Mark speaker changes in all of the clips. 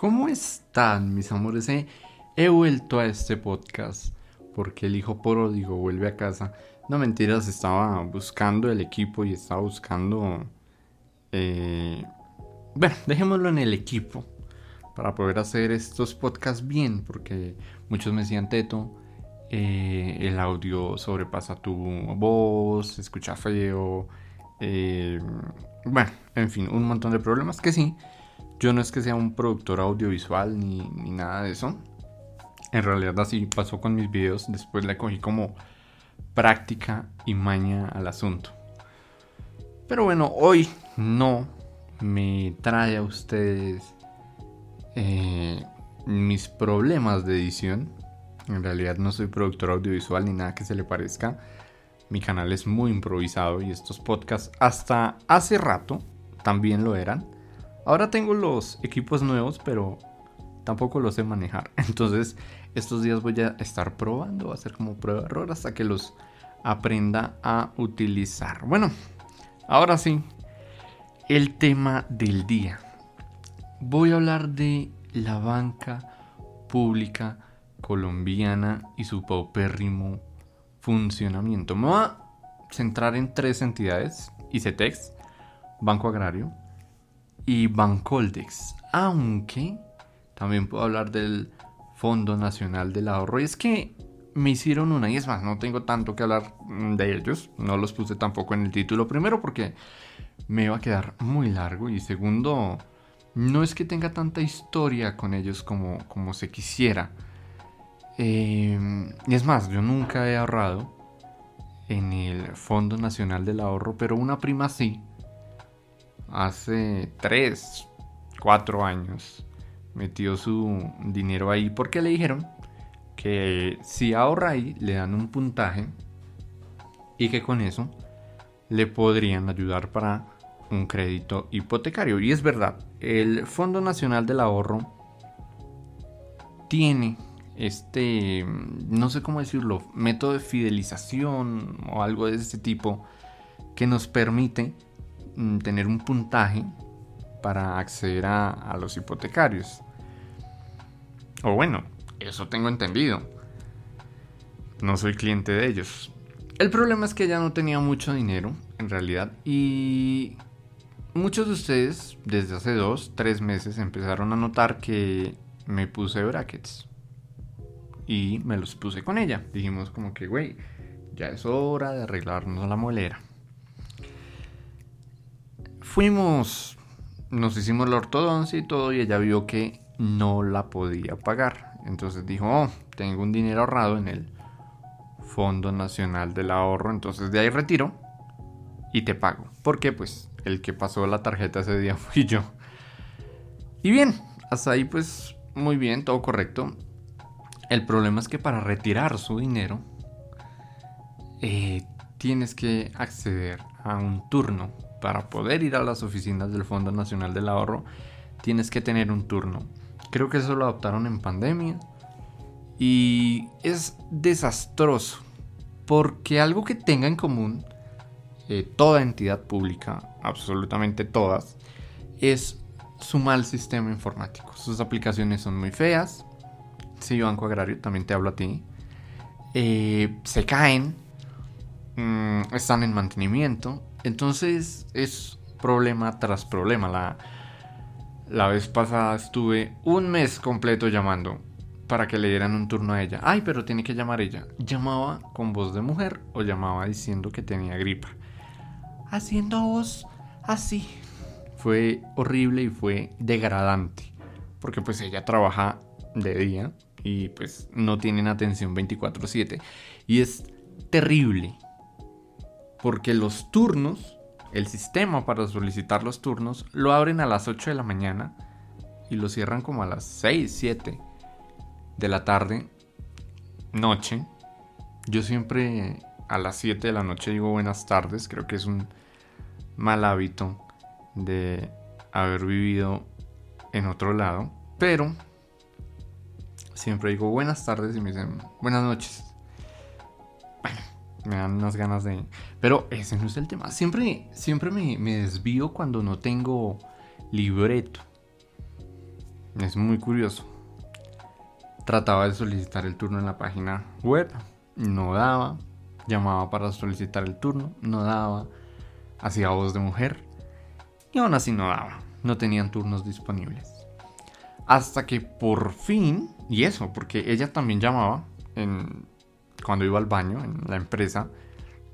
Speaker 1: ¿Cómo están, mis amores? He, vuelto a este podcast porque el hijo pródigo vuelve a casa. No mentiras, estaba buscando el equipo y estaba buscando... Eh, bueno, dejémoslo en el equipo para poder hacer estos podcasts bien, porque muchos me decían, Teto, eh, el audio sobrepasa tu voz, escucha feo. Eh, bueno, en fin, un montón de problemas que sí. Yo no es que sea un productor audiovisual ni, nada de eso. En realidad así pasó con mis videos. Después le cogí como práctica y maña al asunto. Pero bueno, hoy no me trae a ustedes eh, mis problemas de edición. En realidad no soy productor audiovisual ni nada que se le parezca. Mi canal es muy improvisado y estos podcasts hasta hace rato también lo eran. Ahora tengo los equipos nuevos, pero tampoco los sé manejar. Entonces, estos días voy a estar probando, a hacer como prueba error hasta que los aprenda a utilizar. Bueno, ahora sí, el tema del día. Voy a hablar de la banca pública colombiana y su paupérrimo funcionamiento. Me voy a centrar en tres entidades: ICETEX, Banco Agrario, y Bancoldex. Aunque también puedo hablar del Fondo Nacional del Ahorro. Y es que me hicieron una, y es más, no tengo tanto que hablar de ellos. No los puse tampoco en el título. Primero porque me iba a quedar muy largo. Y segundo, no es que tenga tanta historia con ellos como, como se quisiera. Em, y es más, yo nunca he ahorrado en el Fondo Nacional del Ahorro, pero una prima sí hace 3, 4 años metió su dinero ahí porque le dijeron que si ahorra ahí le dan un puntaje y que con eso le podrían ayudar para un crédito hipotecario. Y es verdad, el Fondo Nacional del Ahorro tiene este, no sé cómo decirlo, método de fidelización o algo de ese tipo que nos permite tener un puntaje para acceder a, los hipotecarios. O bueno, eso tengo entendido. No soy cliente de ellos. El problema es que ya no tenía mucho dinero, en realidad, y muchos de ustedes desde hace dos, tres meses empezaron a notar que me puse brackets. Y me los puse con ella. Dijimos como que, güey, ya es hora de arreglarnos la molera. Fuimos, nos hicimos la ortodoncia y todo y ella vio que no la podía pagar. Entonces dijo, oh, tengo un dinero ahorrado en el Fondo Nacional del Ahorro, entonces de ahí retiro y te pago. Porque pues el que pasó la tarjeta ese día fui yo. Y bien, hasta ahí pues muy bien, todo correcto. El problema es que para retirar su dinero eh, tienes que acceder a un turno para poder ir a las oficinas del Fondo Nacional del Ahorro, tienes que tener un turno. Creo que eso lo adoptaron en pandemia. Y es desastroso. Porque algo que tenga en común eh, toda entidad pública, absolutamente todas, es su mal sistema informático. Sus aplicaciones son muy feas. Sí, Banco Agrario, también te hablo a ti. Eh, se caen. Mm, están en mantenimiento. Entonces es problema tras problema. La, la vez pasada estuve un mes completo llamando para que le dieran un turno a ella. Ay, pero tiene que llamar ella. Llamaba con voz de mujer o llamaba diciendo que tenía gripa. Haciendo voz así. Fue horrible y fue degradante. Porque pues ella trabaja de día y pues no tienen atención 24/7. Y es terrible porque los turnos, el sistema para solicitar los turnos, lo abren a las 8 de la mañana y lo cierran como a las 6, 7 de la tarde, noche. Yo siempre a las 7 de la noche digo buenas tardes, creo que es un mal hábito de haber vivido en otro lado, pero siempre digo buenas tardes y me dicen buenas noches. Me dan unas ganas de... Pero ese no es el tema. Siempre, siempre me, desvío cuando no tengo libreto. Es muy curioso. Trataba de solicitar el turno en la página web, no daba. Llamaba para solicitar el turno, no daba. Hacía voz de mujer y aún así no daba. No tenían turnos disponibles. Hasta que por fin, y eso, porque ella también llamaba en, cuando iba al baño en la empresa,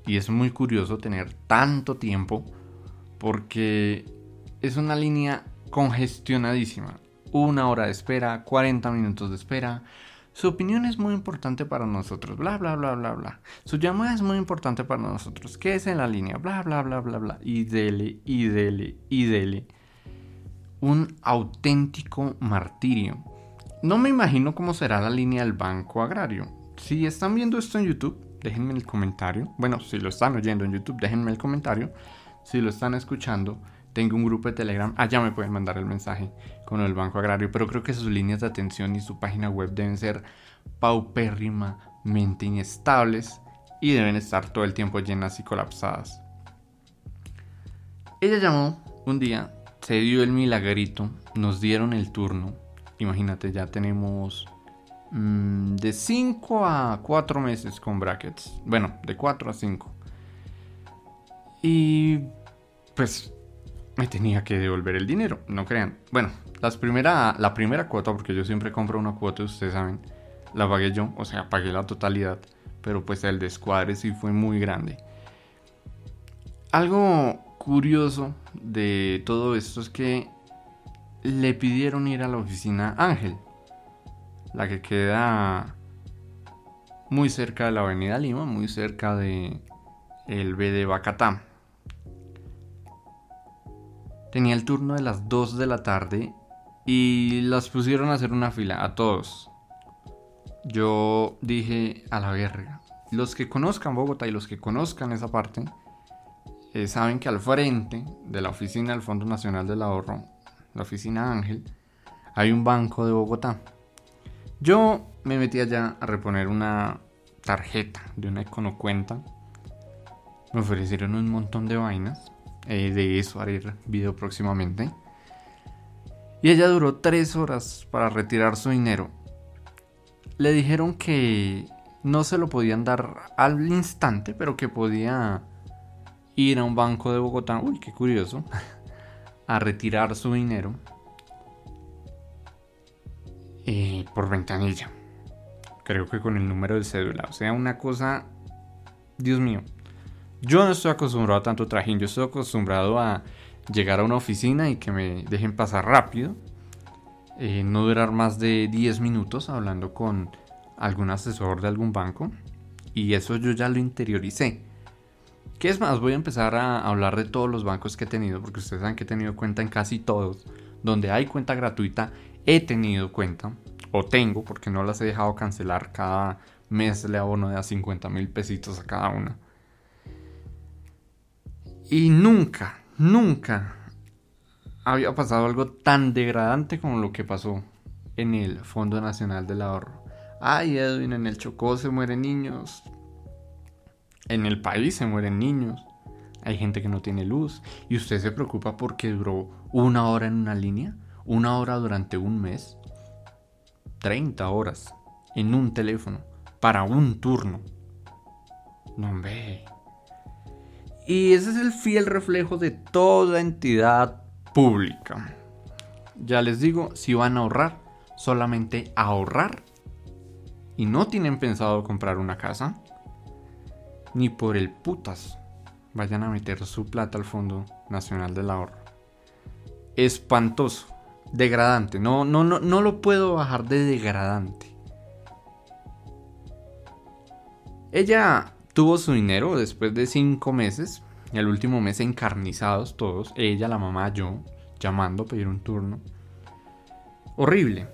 Speaker 1: y es muy curioso tener tanto tiempo porque es una línea congestionadísima. Una hora de espera, 40 minutos de espera. Su opinión es muy importante para nosotros, bla, bla, bla, bla, bla. Su llamada es muy importante para nosotros. ¿Qué es en la línea? Bla, bla, bla, bla, bla. Y dele, y dele, y dele. Un auténtico martirio. No me imagino cómo será la línea del Banco Agrario. Si están viendo esto en YouTube, déjenme el comentario. Bueno, si lo están oyendo en YouTube, déjenme el comentario. Si lo están escuchando, tengo un grupo de Telegram. Allá me pueden mandar el mensaje con el Banco Agrario. Pero creo que sus líneas de atención y su página web deben ser paupérrimamente inestables y deben estar todo el tiempo llenas y colapsadas. Ella llamó un día, se dio el milagrito, nos dieron el turno. Imagínate, ya tenemos mm, de 5 a 4 meses con brackets. Bueno, de 4 a 5. Y pues me tenía que devolver el dinero, no crean. Bueno, las primera, la primera cuota, porque yo siempre compro una cuota, ustedes saben, la pagué yo, o sea, pagué la totalidad, pero pues el descuadre sí fue muy grande. Algo curioso de todo esto es que le pidieron ir a la oficina Ángel, la que queda muy cerca de la avenida Lima, muy cerca de el B de Bacatá. Tenía el turno de las 2 de la tarde y las pusieron a hacer una fila a todos. Yo dije a la verga. Los que conozcan Bogotá y los que conozcan esa parte eh, saben que al frente de la oficina del Fondo Nacional del Ahorro, la oficina Ángel, hay un banco de Bogotá. Yo me metí allá a reponer una tarjeta de una cuenta. Me ofrecieron un montón de vainas. Eh, de eso haré video próximamente. Y ella duró tres horas para retirar su dinero. Le dijeron que no se lo podían dar al instante, pero que podía ir a un banco de Bogotá, uy, qué curioso, a retirar su dinero eh, por ventanilla. Creo que con el número de cédula. O sea, una cosa, Dios mío, yo no estoy acostumbrado a tanto trajín, yo estoy acostumbrado a llegar a una oficina y que me dejen pasar rápido, eh, no durar más de 10 minutos hablando con algún asesor de algún banco y eso yo ya lo interioricé. ¿Qué es más? Voy a empezar a hablar de todos los bancos que he tenido, porque ustedes saben que he tenido cuenta en casi todos. Donde hay cuenta gratuita, he tenido cuenta, o tengo, porque no las he dejado cancelar. Cada mes le abono de a 50 mil pesitos a cada una. Y nunca, nunca había pasado algo tan degradante como lo que pasó en el Fondo Nacional del Ahorro. Ay, Edwin, en el Chocó se mueren niños. En el país se mueren niños. Hay gente que no tiene luz. Y usted se preocupa porque duró una hora en una línea. Una hora durante un mes. 30 horas en un teléfono. Para un turno. No, ve. Y ese es el fiel reflejo de toda entidad pública. Ya les digo, si van a ahorrar, solamente ahorrar y no tienen pensado comprar una casa, ni por el putas vayan a meter su plata al Fondo Nacional del Ahorro. Espantoso, degradante, no, no, no, no lo puedo bajar de degradante. Ella Tuvo su dinero después de cinco meses. Y el último mes encarnizados todos. Ella, la mamá, yo. Llamando a pedir un turno. Horrible.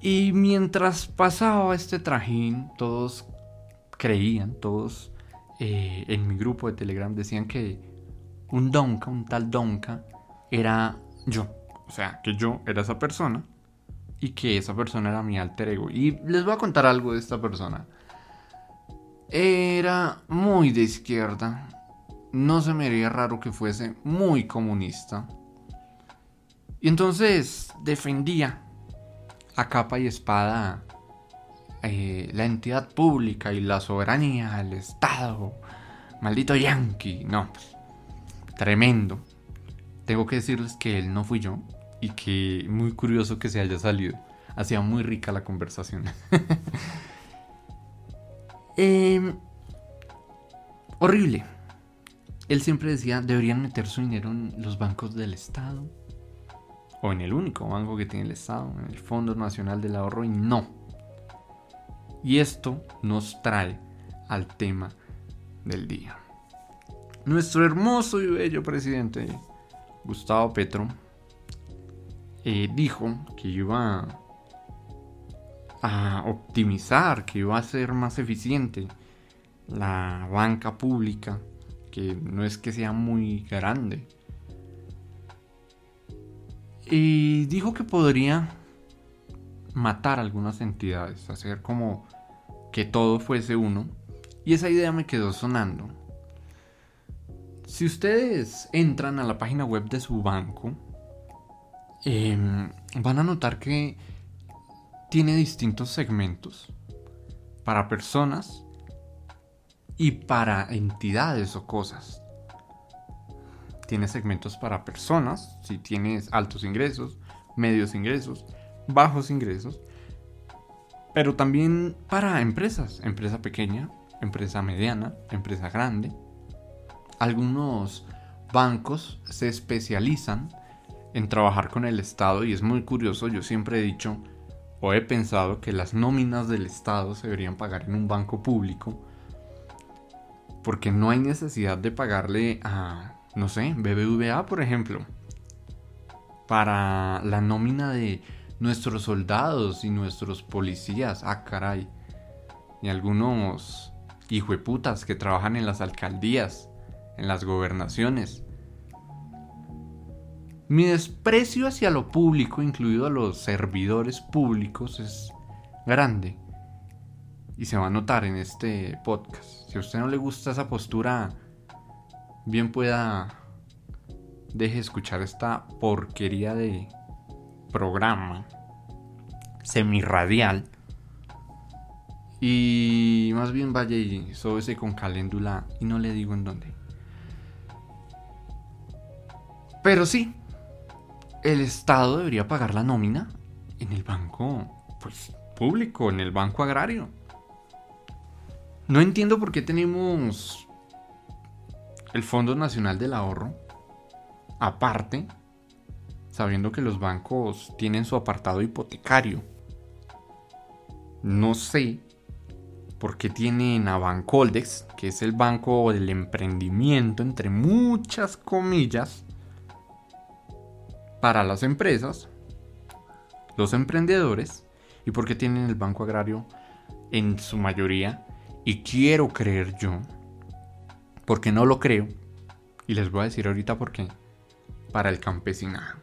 Speaker 1: Y mientras pasaba este trajín, todos creían, todos eh, en mi grupo de Telegram decían que un Donka, un tal Donka, era yo. O sea, que yo era esa persona y que esa persona era mi alter ego. Y les voy a contar algo de esta persona. Era muy de izquierda. No se me haría raro que fuese muy comunista. Y entonces defendía a capa y espada eh, la entidad pública y la soberanía, el Estado. Maldito yankee. No, tremendo. Tengo que decirles que él no fui yo y que muy curioso que se haya salido. Hacía muy rica la conversación. Em, horrible. Él siempre decía, deberían meter su dinero en los bancos del Estado. O en el único banco que tiene el Estado, en el Fondo Nacional del Ahorro. Y no. Y esto nos trae al tema del día. Nuestro hermoso y bello presidente, Gustavo Petro, eh, dijo que iba a optimizar, que iba a ser más eficiente la banca pública, que no es que sea muy grande. Y dijo que podría matar algunas entidades, hacer como que todo fuese uno. Y esa idea me quedó sonando. Si ustedes entran a la página web de su banco, em, van a notar que tiene distintos segmentos para personas y para entidades o cosas. Tiene segmentos para personas, si tienes altos ingresos, medios ingresos, bajos ingresos, pero también para empresas, empresa pequeña, empresa mediana, empresa grande. Algunos bancos se especializan en trabajar con el Estado y es muy curioso, yo siempre he dicho o he pensado que las nóminas del Estado se deberían pagar en un banco público porque no hay necesidad de pagarle a, no sé, BBVA por ejemplo, para la nómina de nuestros soldados y nuestros policías, ah caray, y algunos hijueputas que trabajan en las alcaldías, en las gobernaciones. Mi desprecio hacia lo público, incluido a los servidores públicos, es grande. Y se va a notar en este podcast. Si a usted no le gusta esa postura, bien pueda deje escuchar esta porquería de programa semirradial y más bien vaya y sóbese con caléndula y no le digo en dónde. Pero sí, el Estado debería pagar la nómina en el banco pues, público, en el banco agrario. No entiendo por qué tenemos el Fondo Nacional del Ahorro aparte, sabiendo que los bancos tienen su apartado hipotecario. No sé por qué tienen a Bancoldex, que es el banco del emprendimiento, entre muchas comillas, para las empresas, los emprendedores, y porque tienen el Banco Agrario en su mayoría, y quiero creer yo, porque no lo creo, y les voy a decir ahorita por qué, para el campesinado.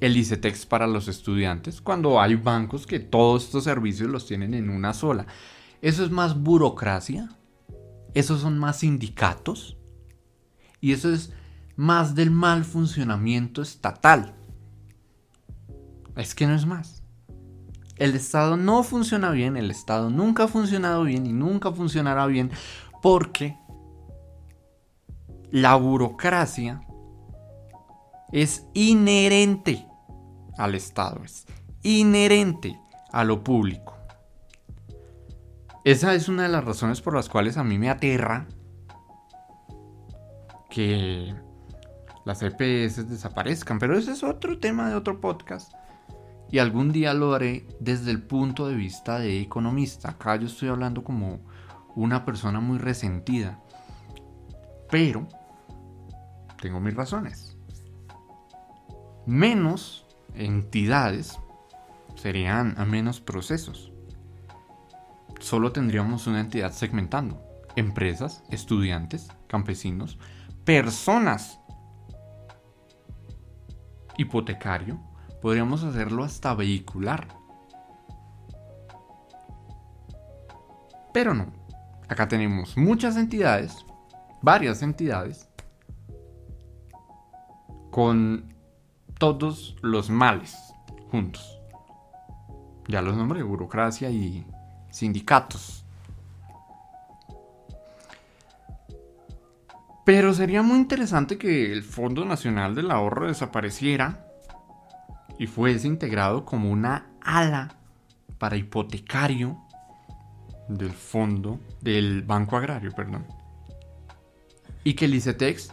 Speaker 1: El ICETEX para los estudiantes, cuando hay bancos que todos estos servicios los tienen en una sola. Eso es más burocracia, esos son más sindicatos, y eso es más del mal funcionamiento estatal. Es que no es más. El Estado no funciona bien, el Estado nunca ha funcionado bien y nunca funcionará bien porque la burocracia es inherente al Estado, es inherente a lo público. Esa es una de las razones por las cuales a mí me aterra que las EPS desaparezcan. Pero ese es otro tema de otro podcast. Y algún día lo haré desde el punto de vista de economista. Acá yo estoy hablando como una persona muy resentida. Pero tengo mis razones. Menos entidades serían a menos procesos. Solo tendríamos una entidad segmentando. Empresas, estudiantes, campesinos, personas hipotecario, podríamos hacerlo hasta vehicular. Pero no. Acá tenemos muchas entidades, varias entidades, con todos los males juntos. Ya los nombré, burocracia y sindicatos. Pero sería muy interesante que el Fondo Nacional del Ahorro desapareciera y fuese integrado como una ala para hipotecario del fondo del Banco Agrario, perdón. Y que el ICETEX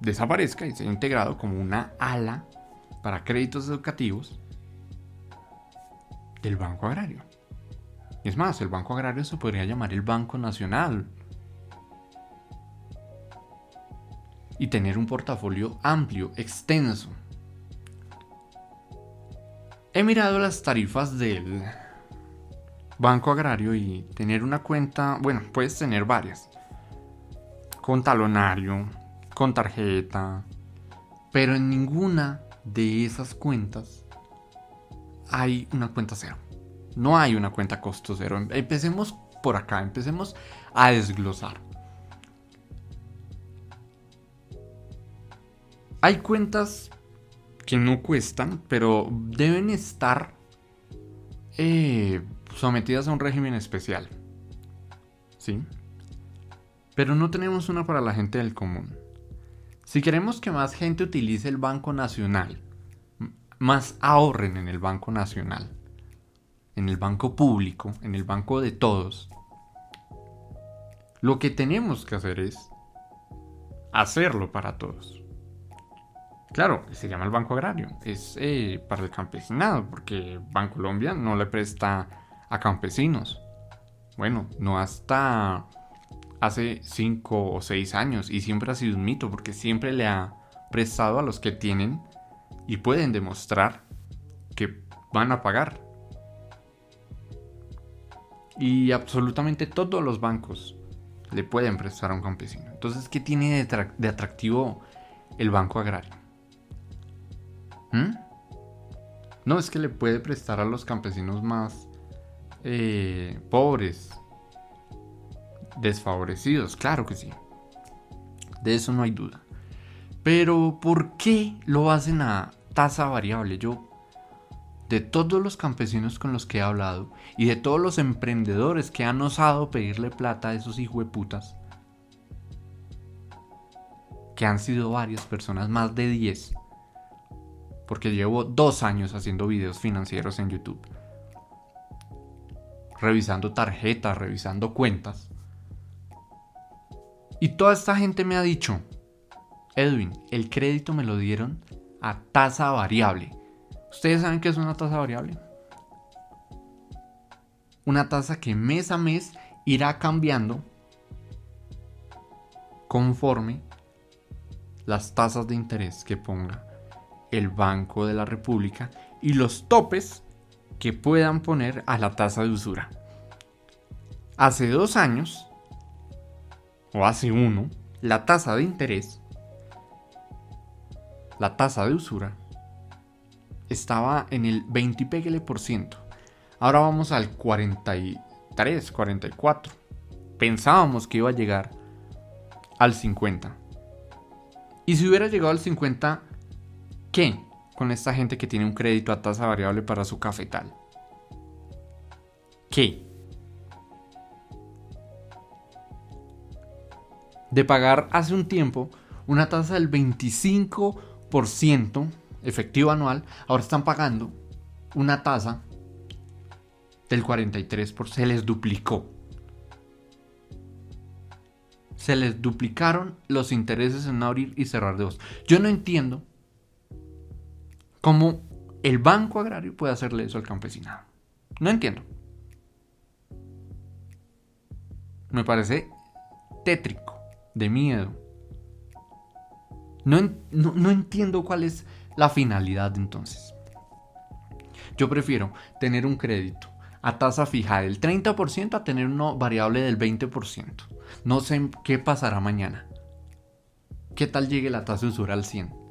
Speaker 1: desaparezca y sea integrado como una ala para créditos educativos del Banco Agrario. Es más, el Banco Agrario se podría llamar el Banco Nacional. Y tener un portafolio amplio, extenso. He mirado las tarifas del Banco Agrario y tener una cuenta, bueno, puedes tener varias. Con talonario, con tarjeta, pero en ninguna de esas cuentas hay una cuenta cero. No hay una cuenta costo cero. Empecemos por acá, empecemos a desglosar. Hay cuentas que no cuestan, pero deben estar eh, sometidas a un régimen especial. ¿Sí? Pero no tenemos una para la gente del común. Si queremos que más gente utilice el Banco Nacional, más ahorren en el Banco Nacional, en el banco público, en el banco de todos, lo que tenemos que hacer es hacerlo para todos. Claro, se llama el Banco Agrario, es eh, para el campesinado, porque Bancolombia no le presta a campesinos. Bueno, no hasta hace 5 o 6 años y siempre ha sido un mito porque siempre le ha prestado a los que tienen y pueden demostrar que van a pagar. Y absolutamente todos los bancos le pueden prestar a un campesino. Entonces, ¿qué tiene de, atractivo el banco agrario? No es que le puede prestar a los campesinos más eh, pobres, desfavorecidos, claro que sí. De eso no hay duda. Pero ¿por qué lo hacen a tasa variable? Yo, de todos los campesinos con los que he hablado y de todos los emprendedores que han osado pedirle plata a esos putas, que han sido varias personas, más de 10, porque llevo dos años haciendo videos financieros en YouTube, revisando tarjetas, revisando cuentas. Y toda esta gente me ha dicho, Edwin, el crédito me lo dieron a tasa variable. ¿Ustedes saben qué es una tasa variable? Una tasa que mes a mes irá cambiando conforme las tasas de interés que ponga el Banco de la República y los topes que puedan poner a la tasa de usura. Hace dos años, o hace uno, la tasa de interés la tasa de usura estaba en el 20 y por ciento. Ahora vamos al 43, 44. Pensábamos que iba a llegar al 50. Y si hubiera llegado al 50, ¿qué? Con esta gente que tiene un crédito a tasa variable para su cafetal. ¿Qué? De pagar hace un tiempo una tasa del 25 efectivo anual, ahora están pagando una tasa del 43%. Se les duplicó. Se les duplicaron los intereses en abrir y cerrar de Yo no entiendo cómo el Banco Agrario puede hacerle eso al campesinado. No entiendo. Me parece tétrico, de miedo. No, entiendo cuál es la finalidad entonces. Yo prefiero tener un crédito a tasa fija del 30% a tener uno variable del 20%. No sé qué pasará mañana. ¿Qué tal llegue la tasa de usura al 100?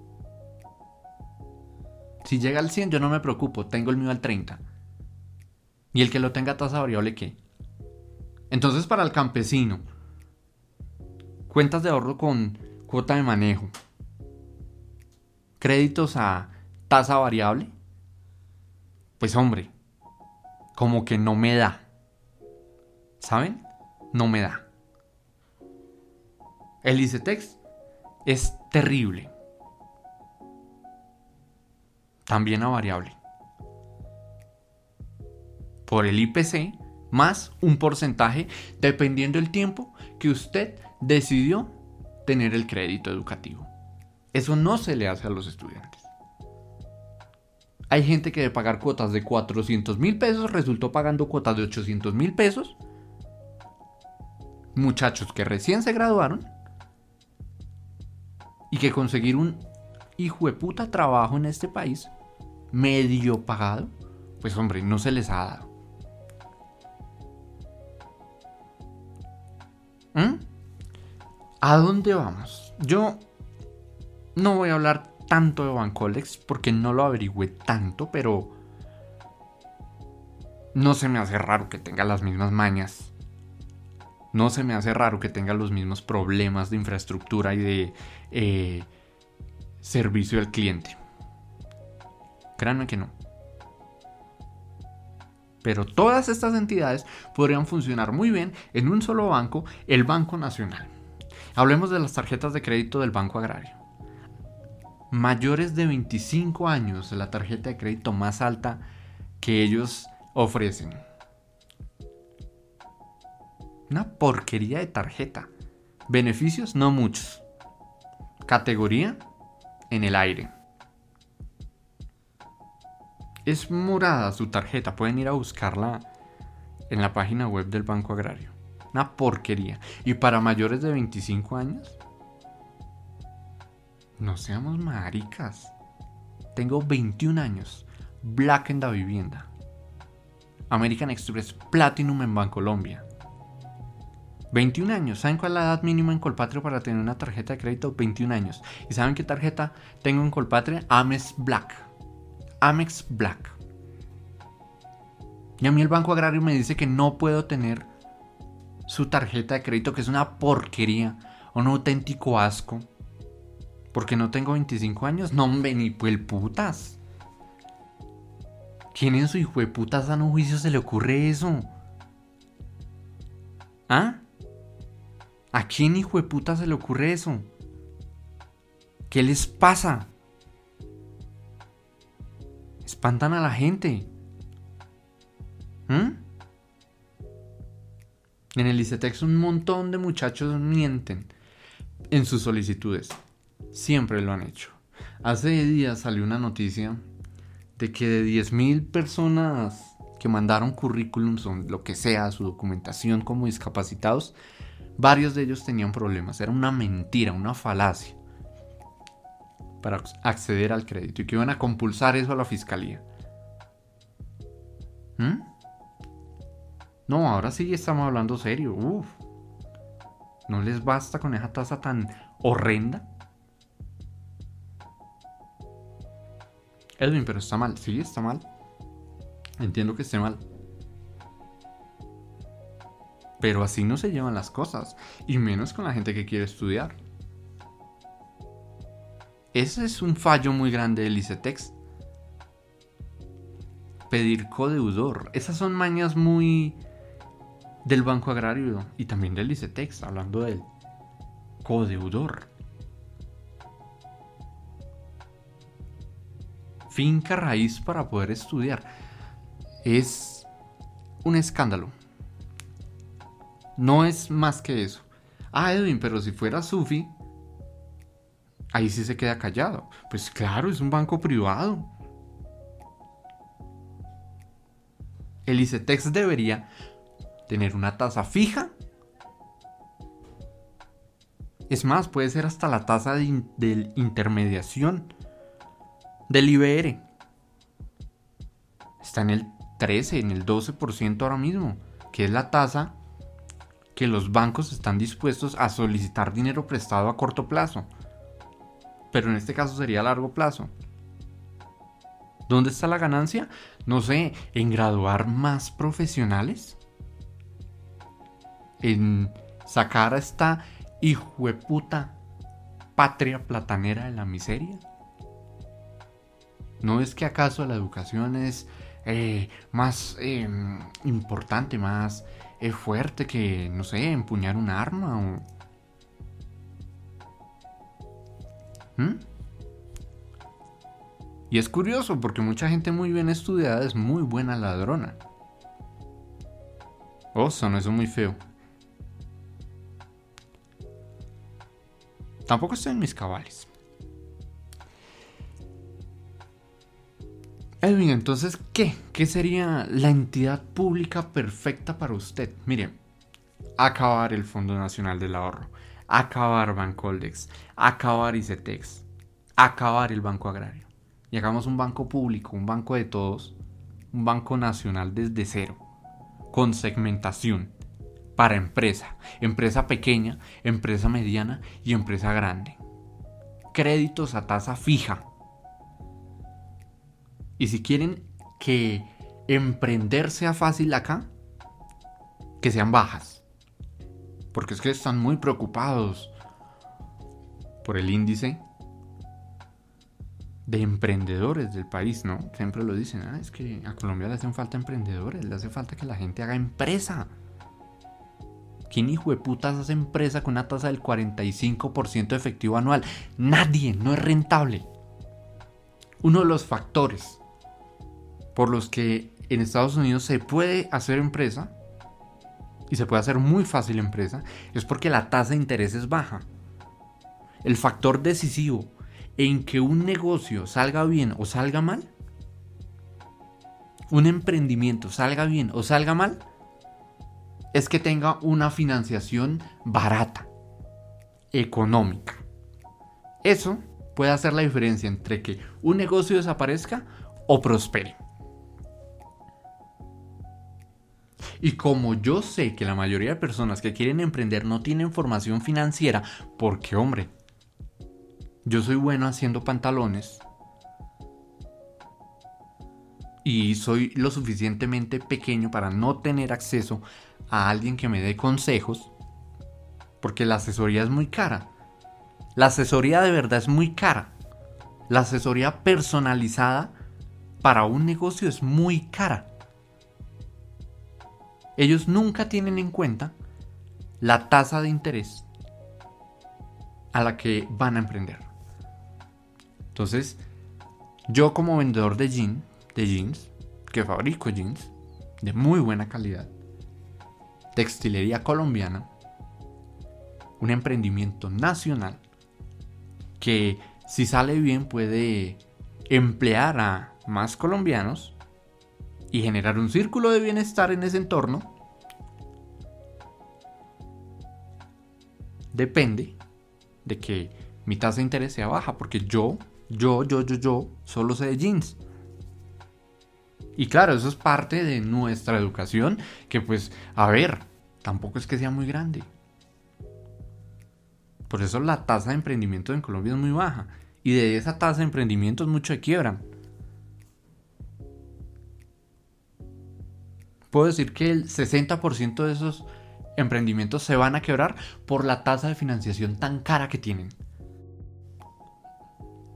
Speaker 1: Si llega al 100 yo no me preocupo, tengo el mío al 30. ¿Y el que lo tenga tasa variable qué? Entonces para el campesino, cuentas de ahorro con cuota de manejo, créditos a tasa variable, pues hombre, como que no me da. ¿Saben? No me da. El ICETEX es terrible. También a variable. Por el IPC más un porcentaje dependiendo del tiempo que usted decidió tener el crédito educativo. Eso no se le hace a los estudiantes. Hay gente que de pagar cuotas de 400 mil pesos resultó pagando cuotas de 800 mil pesos. Muchachos que recién se graduaron y que conseguir un hijo de puta trabajo en este país, medio pagado, pues hombre, no se les ha dado. ¿Mm? ¿A dónde vamos? Yo no voy a hablar tanto de Bancolex porque no lo averigüé tanto, pero no se me hace raro que tenga las mismas mañas. No se me hace raro que tenga los mismos problemas de infraestructura y de eh, servicio al cliente. Créanme que no. Pero todas estas entidades podrían funcionar muy bien en un solo banco, el Banco Nacional. Hablemos de las tarjetas de crédito del Banco Agrario. Mayores de 25 años, la tarjeta de crédito más alta que ellos ofrecen. Una porquería de tarjeta. Beneficios no muchos. Categoría en el aire. Es morada su tarjeta, pueden ir a buscarla en la página web del Banco Agrario. Una porquería. Y para mayores de 25 años, no seamos maricas. Tengo 21 años. Black en la vivienda. American Express Platinum en Bancolombia. 21 años. ¿Saben cuál es la edad mínima en Colpatria para tener una tarjeta de crédito? 21 años. ¿Y saben qué tarjeta tengo en Colpatria? Ames Black. Amex Black. Y a mí el Banco Agrario me dice que no puedo tener su tarjeta de crédito, que es una porquería, un auténtico asco. Porque no tengo 25 años. No, me ni el putas. ¿Quién en su hijo de puta sano juicio se le ocurre eso? ¿Ah? ¿A quién hijo de puta se le ocurre eso? ¿Qué les pasa? Espantan a la gente. ¿Mm? En el ICETEX un montón de muchachos mienten en sus solicitudes. Siempre lo han hecho. Hace días salió una noticia de que de 10.000 personas que mandaron currículums o lo que sea, su documentación como discapacitados, varios de ellos tenían problemas. Era una mentira, una falacia para acceder al crédito y que iban a compulsar eso a la fiscalía. ¿Mm? No, ahora sí estamos hablando serio. Uf. ¿No les basta con esa tasa tan horrenda? Edwin, pero está mal. Sí, está mal. Entiendo que esté mal. Pero así no se llevan las cosas. Y menos con la gente que quiere estudiar. Ese es un fallo muy grande del ICETEX. Pedir codeudor. Esas son mañas muy del Banco Agrario y también del ICETEX, hablando del codeudor. Finca raíz para poder estudiar. Es un escándalo. No es más que eso. Ah, Edwin, pero si fuera Sufi, ahí sí se queda callado. Pues claro, es un banco privado. El ICETEX debería tener una tasa fija. Es más, puede ser hasta la tasa de, intermediación del IBR. Está en el 13, en el 12% ahora mismo, que es la tasa que los bancos están dispuestos a solicitar dinero prestado a corto plazo pero en este caso sería a largo plazo. ¿Dónde está la ganancia? No sé, en graduar más profesionales. En sacar a esta hijueputa patria platanera de la miseria. ¿No es que acaso la educación es eh, más em, importante, más eh, fuerte que, no sé, empuñar un arma o... ¿Mm? Y es curioso porque mucha gente muy bien estudiada es muy buena ladrona. Oh, son eso muy feo. Tampoco estoy en mis cabales. Edwin, entonces, ¿qué? ¿Qué sería la entidad pública perfecta para usted? Mire, acabar el Fondo Nacional del Ahorro, acabar Bancoldex, acabar ICETEX, acabar el Banco Agrario. Y hagamos un banco público, un banco de todos, un banco nacional desde cero, con segmentación, para empresa, empresa pequeña, empresa mediana y empresa grande. Créditos a tasa fija y si quieren que emprender sea fácil acá, que sean bajas. Porque es que están muy preocupados por el índice de emprendedores del país, ¿no? Siempre lo dicen, ah, es que a Colombia le hacen falta emprendedores, le hace falta que la gente haga empresa. ¿Quién hijo de putas hace empresa con una tasa del 45% efectivo anual? Nadie, no es rentable. Uno de los factores por los que en Estados Unidos se puede hacer empresa y se puede hacer muy fácil empresa es porque la tasa de interés es baja. El factor decisivo en que un negocio salga bien o salga mal, un emprendimiento salga bien o salga mal, es que tenga una financiación barata, económica. Eso puede hacer la diferencia entre que un negocio desaparezca o prospere. Y como yo sé que la mayoría de personas que quieren emprender no tienen formación financiera, porque hombre, yo soy bueno haciendo pantalones y soy lo suficientemente pequeño para no tener acceso a alguien que me dé consejos, porque la asesoría es muy cara. La asesoría de verdad es muy cara. La asesoría personalizada para un negocio es muy cara ellos nunca tienen en cuenta la tasa de interés a la que van a emprender. Entonces, yo como vendedor de jeans, de jeans, que fabrico jeans de muy buena calidad, textilería colombiana, un emprendimiento nacional que si sale bien puede emplear a más colombianos y generar un círculo de bienestar en ese entorno, depende de que mi tasa de interés sea baja, porque yo, yo, yo, yo, yo, solo sé de jeans. Y claro, eso es parte de nuestra educación, que pues, a ver, tampoco es que sea muy grande. Por eso la tasa de emprendimiento en Colombia es muy baja. Y de esa tasa de emprendimiento es mucho puedo decir que el 60% de esos emprendimientos se van a quebrar por la tasa de financiación tan cara que tienen.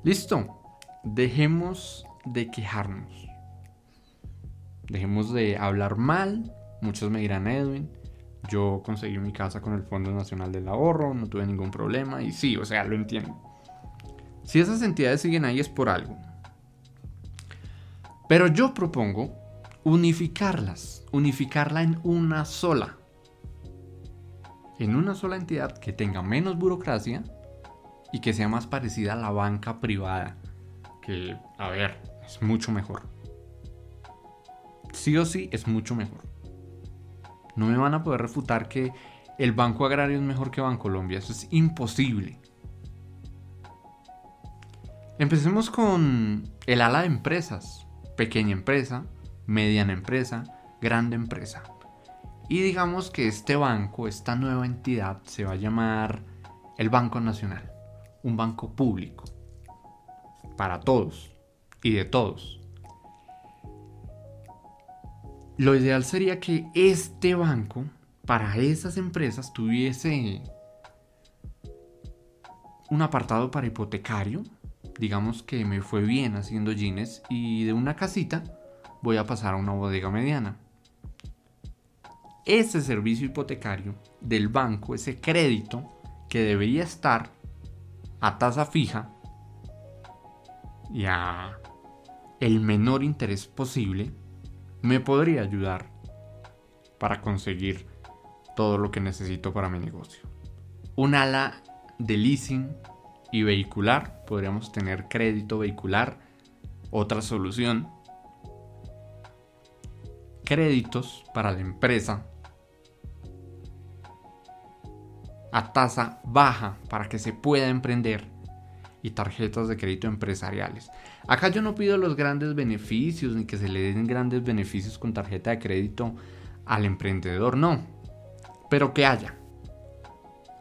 Speaker 1: Listo, dejemos de quejarnos. Dejemos de hablar mal. Muchos me dirán, Edwin, yo conseguí mi casa con el Fondo Nacional del Ahorro, no tuve ningún problema. Y sí, o sea, lo entiendo. Si esas entidades siguen ahí es por algo. Pero yo propongo unificarlas, unificarla en una sola. En una sola entidad que tenga menos burocracia y que sea más parecida a la banca privada. Que, a ver, es mucho mejor. Sí o sí es mucho mejor. No me van a poder refutar que el Banco Agrario es mejor que Bancolombia. Eso es imposible. Empecemos con el ala de empresas. Pequeña empresa, mediana empresa, grande empresa. Y digamos que este banco, esta nueva entidad, se va a llamar el Banco Nacional, un banco público, para todos y de todos. Lo ideal sería que este banco, para esas empresas, tuviese un apartado para hipotecario, digamos que me fue bien haciendo jeans y de una casita voy a pasar a una bodega mediana. Ese servicio hipotecario del banco, ese crédito que debería estar a tasa fija y a el menor interés posible, me podría ayudar para conseguir todo lo que necesito para mi negocio. Un ala de leasing y vehicular, podríamos tener crédito vehicular, otra solución. Créditos para la empresa a tasa baja para que se pueda emprender y tarjetas de crédito empresariales. Acá yo no pido los grandes beneficios ni que se le den grandes beneficios con tarjeta de crédito al emprendedor, no. Pero que haya.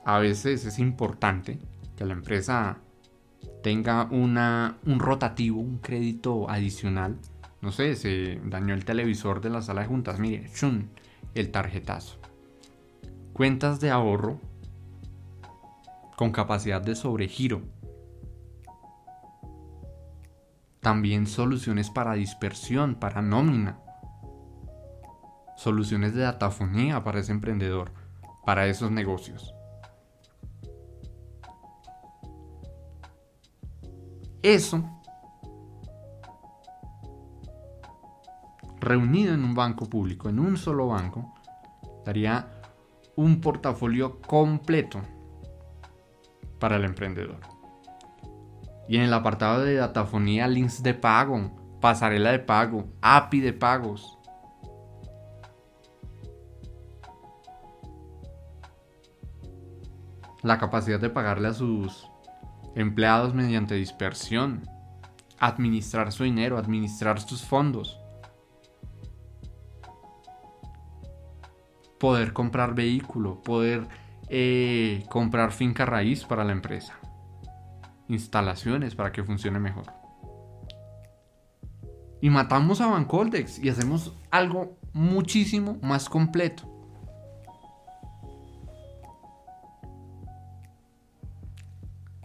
Speaker 1: A veces es importante que la empresa tenga una, un rotativo, un crédito adicional. No sé, se dañó el televisor de la sala de juntas. Mire, chun, el tarjetazo. Cuentas de ahorro con capacidad de sobregiro. También soluciones para dispersión, para nómina. Soluciones de datafonía para ese emprendedor, para esos negocios. Eso, reunido en un banco público, en un solo banco, daría un portafolio completo para el emprendedor. Y en el apartado de datafonía, links de pago, pasarela de pago, API de pagos. La capacidad de pagarle a sus empleados mediante dispersión, administrar su dinero, administrar sus fondos, poder comprar vehículo, poder eh, comprar finca raíz para la empresa, instalaciones para que funcione mejor. Y matamos a Bancoldex y hacemos algo muchísimo más completo.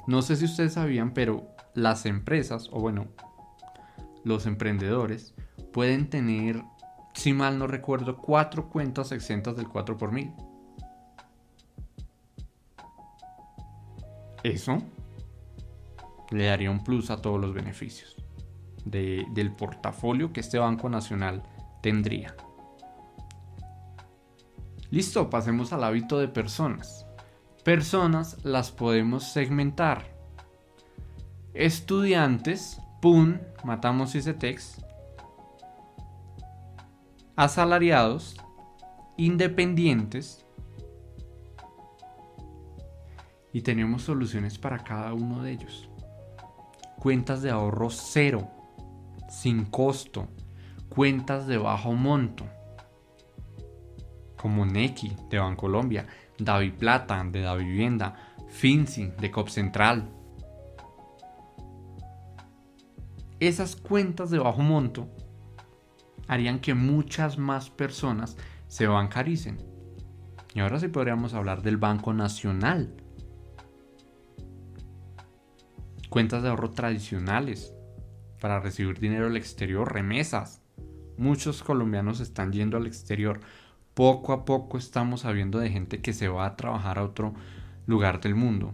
Speaker 1: No sé si ustedes sabían, pero las empresas, o bueno, los emprendedores, pueden tener, si mal no recuerdo, cuatro cuentas exentas del 4 por mil. Eso le daría un plus a todos los beneficios del portafolio que este Banco Nacional tendría. Listo, pasemos al hábito de personas personas las podemos segmentar. Estudiantes, pum, matamos ese. Asalariados, independientes. Y tenemos soluciones para cada uno de ellos. Cuentas de ahorro cero, sin costo. Cuentas de bajo monto, como Neki de Bancolombia Davi Plata de Da Vivienda, Finzi de Cop Central. Esas cuentas de bajo monto harían que muchas más personas se bancaricen. Y ahora sí podríamos hablar del Banco Nacional. Cuentas de ahorro tradicionales para recibir dinero al exterior, remesas. Muchos colombianos están yendo al exterior poco a poco estamos sabiendo de gente que se va a trabajar a otro lugar del mundo.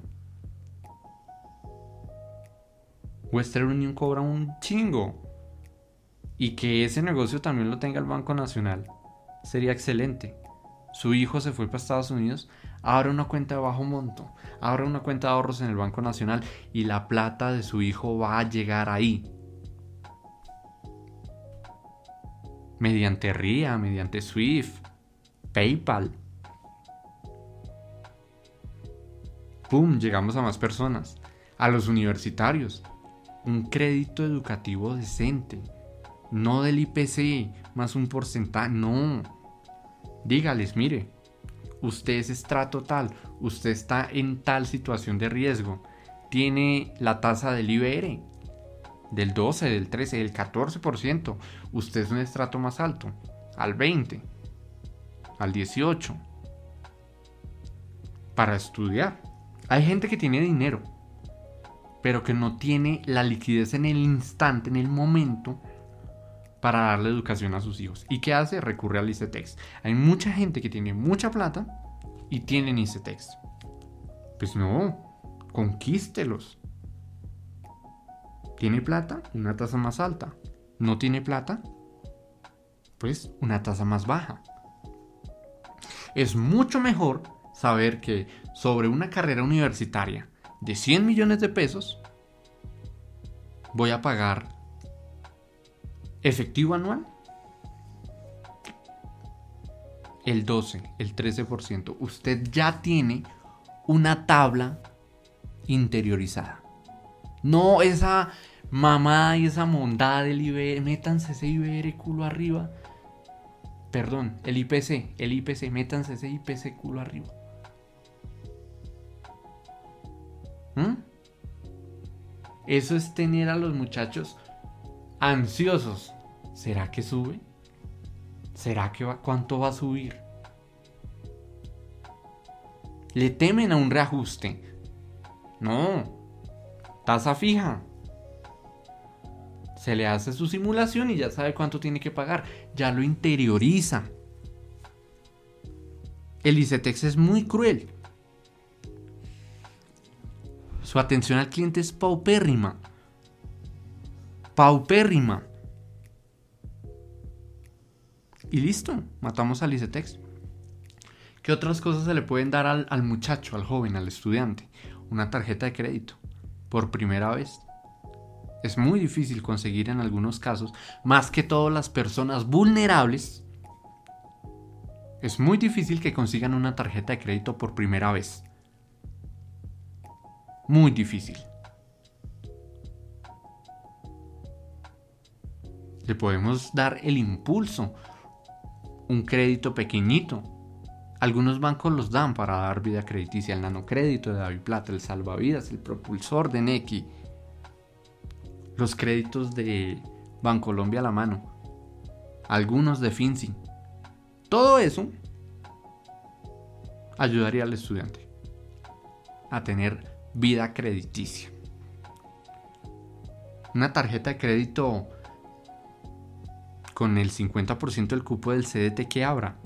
Speaker 1: Western Union cobra un chingo. Y que ese negocio también lo tenga el Banco Nacional. Sería excelente. Su hijo se fue para Estados Unidos, abre una cuenta de bajo monto, abre una cuenta de ahorros en el Banco Nacional y la plata de su hijo va a llegar ahí. Mediante RIA, mediante SWIFT, PayPal. ¡Pum! Llegamos a más personas. A los universitarios. Un crédito educativo decente. No del IPC más un porcentaje. No. Dígales, mire. Usted es estrato tal. Usted está en tal situación de riesgo. Tiene la tasa del IBR. Del 12, del 13, del 14%. Usted es un estrato más alto. Al 20 al 18 para estudiar. Hay gente que tiene dinero, pero que no tiene la liquidez en el instante, en el momento, para darle educación a sus hijos. ¿Y qué hace? Recurre al ICETEX. Hay mucha gente que tiene mucha plata y tienen ICETEX. Pues no, conquístelos. ¿Tiene plata? Una tasa más alta. ¿No tiene plata? Pues una tasa más baja. Es mucho mejor saber que sobre una carrera universitaria de 100 millones de pesos voy a pagar efectivo anual el 12, el 13%. Usted ya tiene una tabla interiorizada. No esa mamá y esa mondada del IBR, métanse ese IBR culo arriba. Perdón, el IPC, el IPC, métanse ese IPC culo arriba. ¿Mm? Eso es tener a los muchachos ansiosos. ¿Será que sube? ¿Será que va? ¿Cuánto va a subir? Le temen a un reajuste. No. Tasa fija. Se le hace su simulación y ya sabe cuánto tiene que pagar. Ya lo interioriza. El ICETEX es muy cruel. Su atención al cliente es paupérrima. Paupérrima. Y listo, matamos al ICETEX. ¿Qué otras cosas se le pueden dar al, al muchacho, al joven, al estudiante? Una tarjeta de crédito. Por primera vez. Es muy difícil conseguir en algunos casos, más que todas las personas vulnerables. Es muy difícil que consigan una tarjeta de crédito por primera vez muy difícil. Le podemos dar el impulso, un crédito pequeñito. Algunos bancos los dan para dar vida crediticia, el nanocrédito de David Plata, el salvavidas, el propulsor de Neki, los créditos de Bancolombia a la mano, algunos de Finzi. Todo eso ayudaría al estudiante a tener vida crediticia. Una tarjeta de crédito con el 50% del cupo del CDT que abra.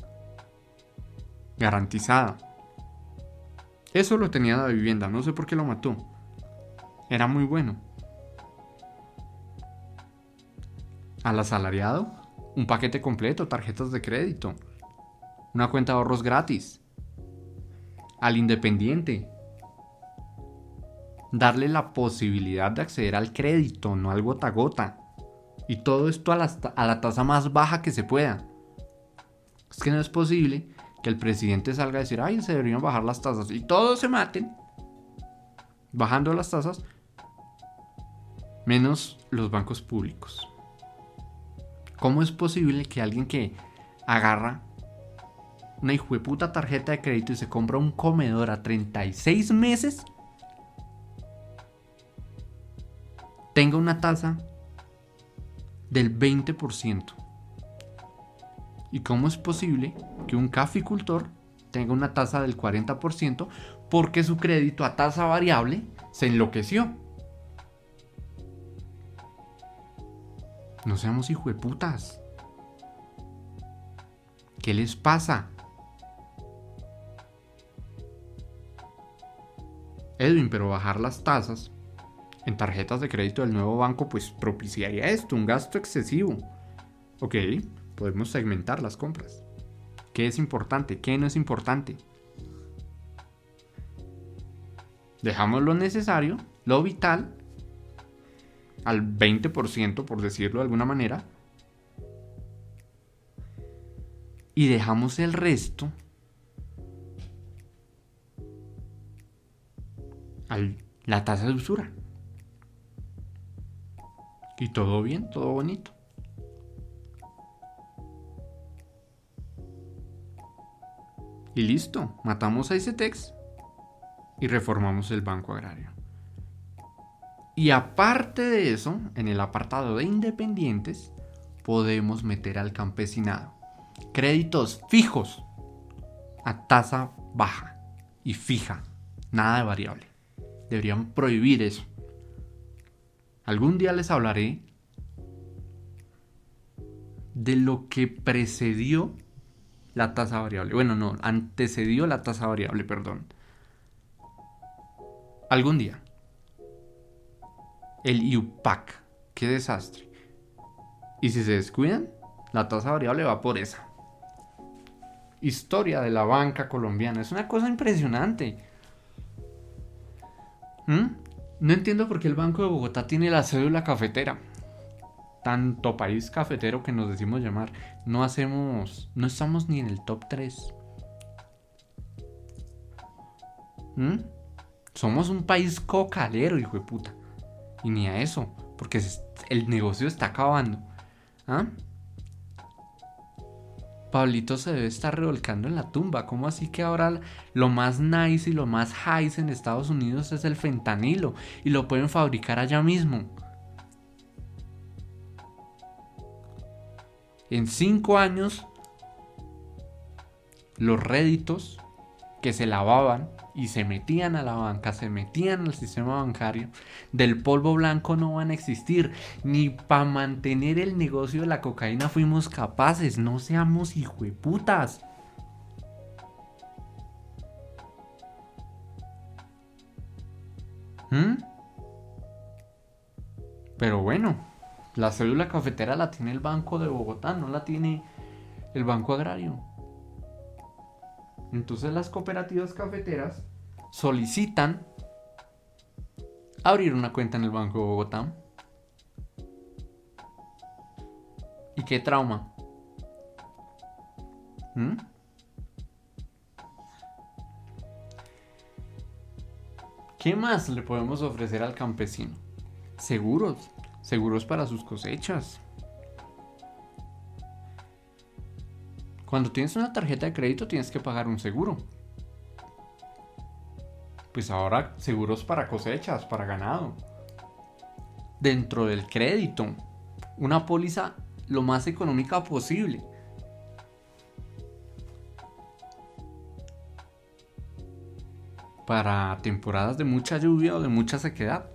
Speaker 1: Garantizada. Eso lo tenía la vivienda, no sé por qué lo mató. Era muy bueno. Al asalariado, un paquete completo, tarjetas de crédito, una cuenta de ahorros gratis. Al independiente, darle la posibilidad de acceder al crédito, no al gota a gota. Y todo esto a la, tasa más baja que se pueda. Es que no es posible que el presidente salga a decir, ay, se deberían bajar las tasas y todos se maten bajando las tasas, menos los bancos públicos. ¿Cómo es posible que alguien que agarra una hijueputa tarjeta de crédito y se compra un comedor a 36 meses tenga una tasa del 20%. ¿Y cómo es posible que un caficultor tenga una tasa del 40% porque su crédito a tasa variable se enloqueció? No seamos putas. ¿Qué les pasa? Edwin, pero bajar las tasas en tarjetas de crédito del nuevo banco, pues propiciaría esto, un gasto excesivo. Ok, podemos segmentar las compras. ¿Qué es importante? ¿Qué no es importante? Dejamos lo necesario, lo vital, al 20%, por decirlo de alguna manera. Y dejamos el resto a la tasa de usura. Y todo bien, todo bonito. Y listo, matamos a ICETEX y reformamos el Banco Agrario. Y aparte de eso, en el apartado de independientes, podemos meter al campesinado. Créditos fijos a tasa baja y fija, nada de variable. Deberían prohibir eso. Algún día les hablaré de lo que precedió la tasa variable. Bueno, no, antecedió la tasa variable, perdón. Algún día. El IUPAC. Qué desastre. Y si se descuidan, la tasa variable va por esa. Historia de la banca colombiana. Es una cosa impresionante. ¿Mm? No entiendo por qué el Banco de Bogotá tiene la cédula cafetera tanto país cafetero que nos decimos llamar, no hacemos, no estamos ni en el top 3. ¿Mm? Somos un país cocalero, hijo de puta. Y ni a eso, porque el negocio está acabando. ¿Ah? Pablito se debe estar revolcando en la tumba. ¿Cómo así que ahora lo más nice y lo más high en Estados Unidos es el fentanilo y lo pueden fabricar allá mismo? En cinco años, los réditos que se lavaban y se metían a la banca, se metían al sistema bancario, del polvo blanco no van a existir. Ni para mantener el negocio de la cocaína fuimos capaces. No seamos hijueputas. ¿Mm? Pero bueno. La célula cafetera la tiene el Banco de Bogotá, no la tiene el Banco Agrario. Entonces las cooperativas cafeteras solicitan abrir una cuenta en el Banco de Bogotá. ¿Y qué trauma? ¿Mm? ¿Qué más le podemos ofrecer al campesino? Seguros seguros para sus cosechas. Cuando tienes una tarjeta de crédito tienes que pagar un seguro. Pues ahora seguros para cosechas, para ganado. Dentro del crédito, una póliza lo más económica posible. Para temporadas de mucha lluvia o de mucha sequedad.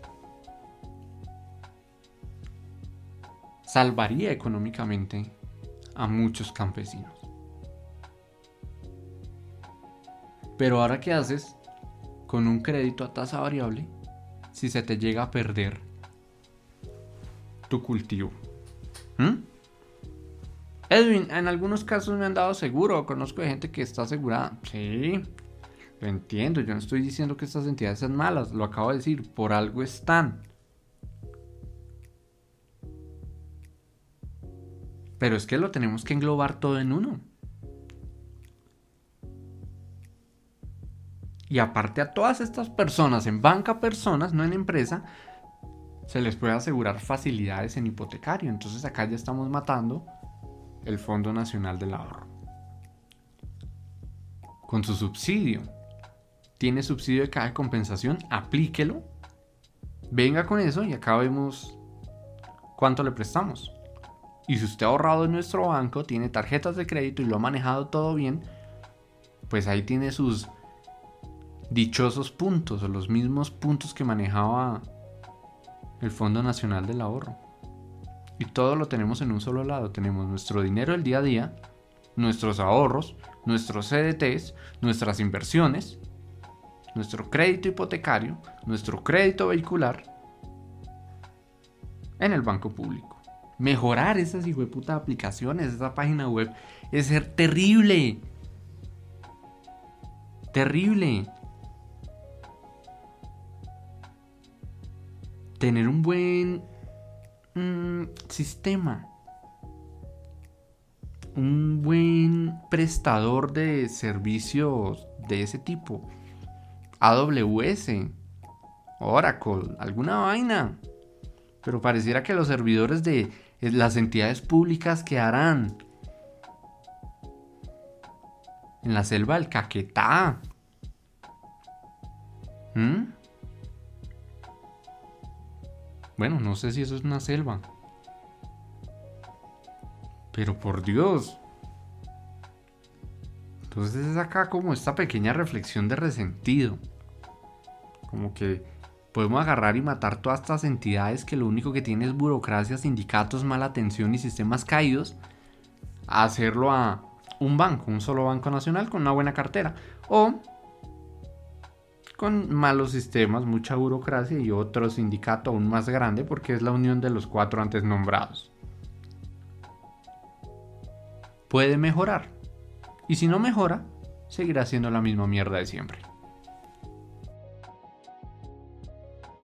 Speaker 1: salvaría económicamente a muchos campesinos. Pero ahora, ¿qué haces con un crédito a tasa variable si se te llega a perder tu cultivo? ¿Mm? Edwin, en algunos casos me han dado seguro, conozco de gente que está asegurada. Sí, lo entiendo, yo no estoy diciendo que estas entidades sean malas, lo acabo de decir, por algo están. Pero es que lo tenemos que englobar todo en uno. Y aparte a todas estas personas, en banca personas, no en empresa, se les puede asegurar facilidades en hipotecario. Entonces acá ya estamos matando el Fondo Nacional del Ahorro. Con su subsidio. Tiene subsidio de caja de compensación, aplíquelo. Venga con eso y acá vemos cuánto le prestamos. Y si usted ha ahorrado en nuestro banco, tiene tarjetas de crédito y lo ha manejado todo bien, pues ahí tiene sus dichosos puntos o los mismos puntos que manejaba el Fondo Nacional del Ahorro. Y todo lo tenemos en un solo lado. Tenemos nuestro dinero del día a día, nuestros ahorros, nuestros CDTs, nuestras inversiones, nuestro crédito hipotecario, nuestro crédito vehicular en el banco público mejorar esas puta aplicaciones, esa página web, es ser terrible. Terrible. Tener un buen mm, sistema. Un buen prestador de servicios de ese tipo. AWS. Oracle. Alguna vaina. Pero pareciera que los servidores de las entidades públicas que harán en la selva del Caquetá. ¿Mm? Bueno, no sé si eso es una selva. Pero por Dios. Entonces es acá como esta pequeña reflexión de resentido. Como que Podemos agarrar y matar todas estas entidades que lo único que tienen es burocracia, sindicatos, mala atención y sistemas caídos. A hacerlo a un banco, un solo banco nacional con una buena cartera. O con malos sistemas, mucha burocracia y otro sindicato aún más grande porque es la unión de los cuatro antes nombrados. Puede mejorar. Y si no mejora, seguirá siendo la misma mierda de siempre.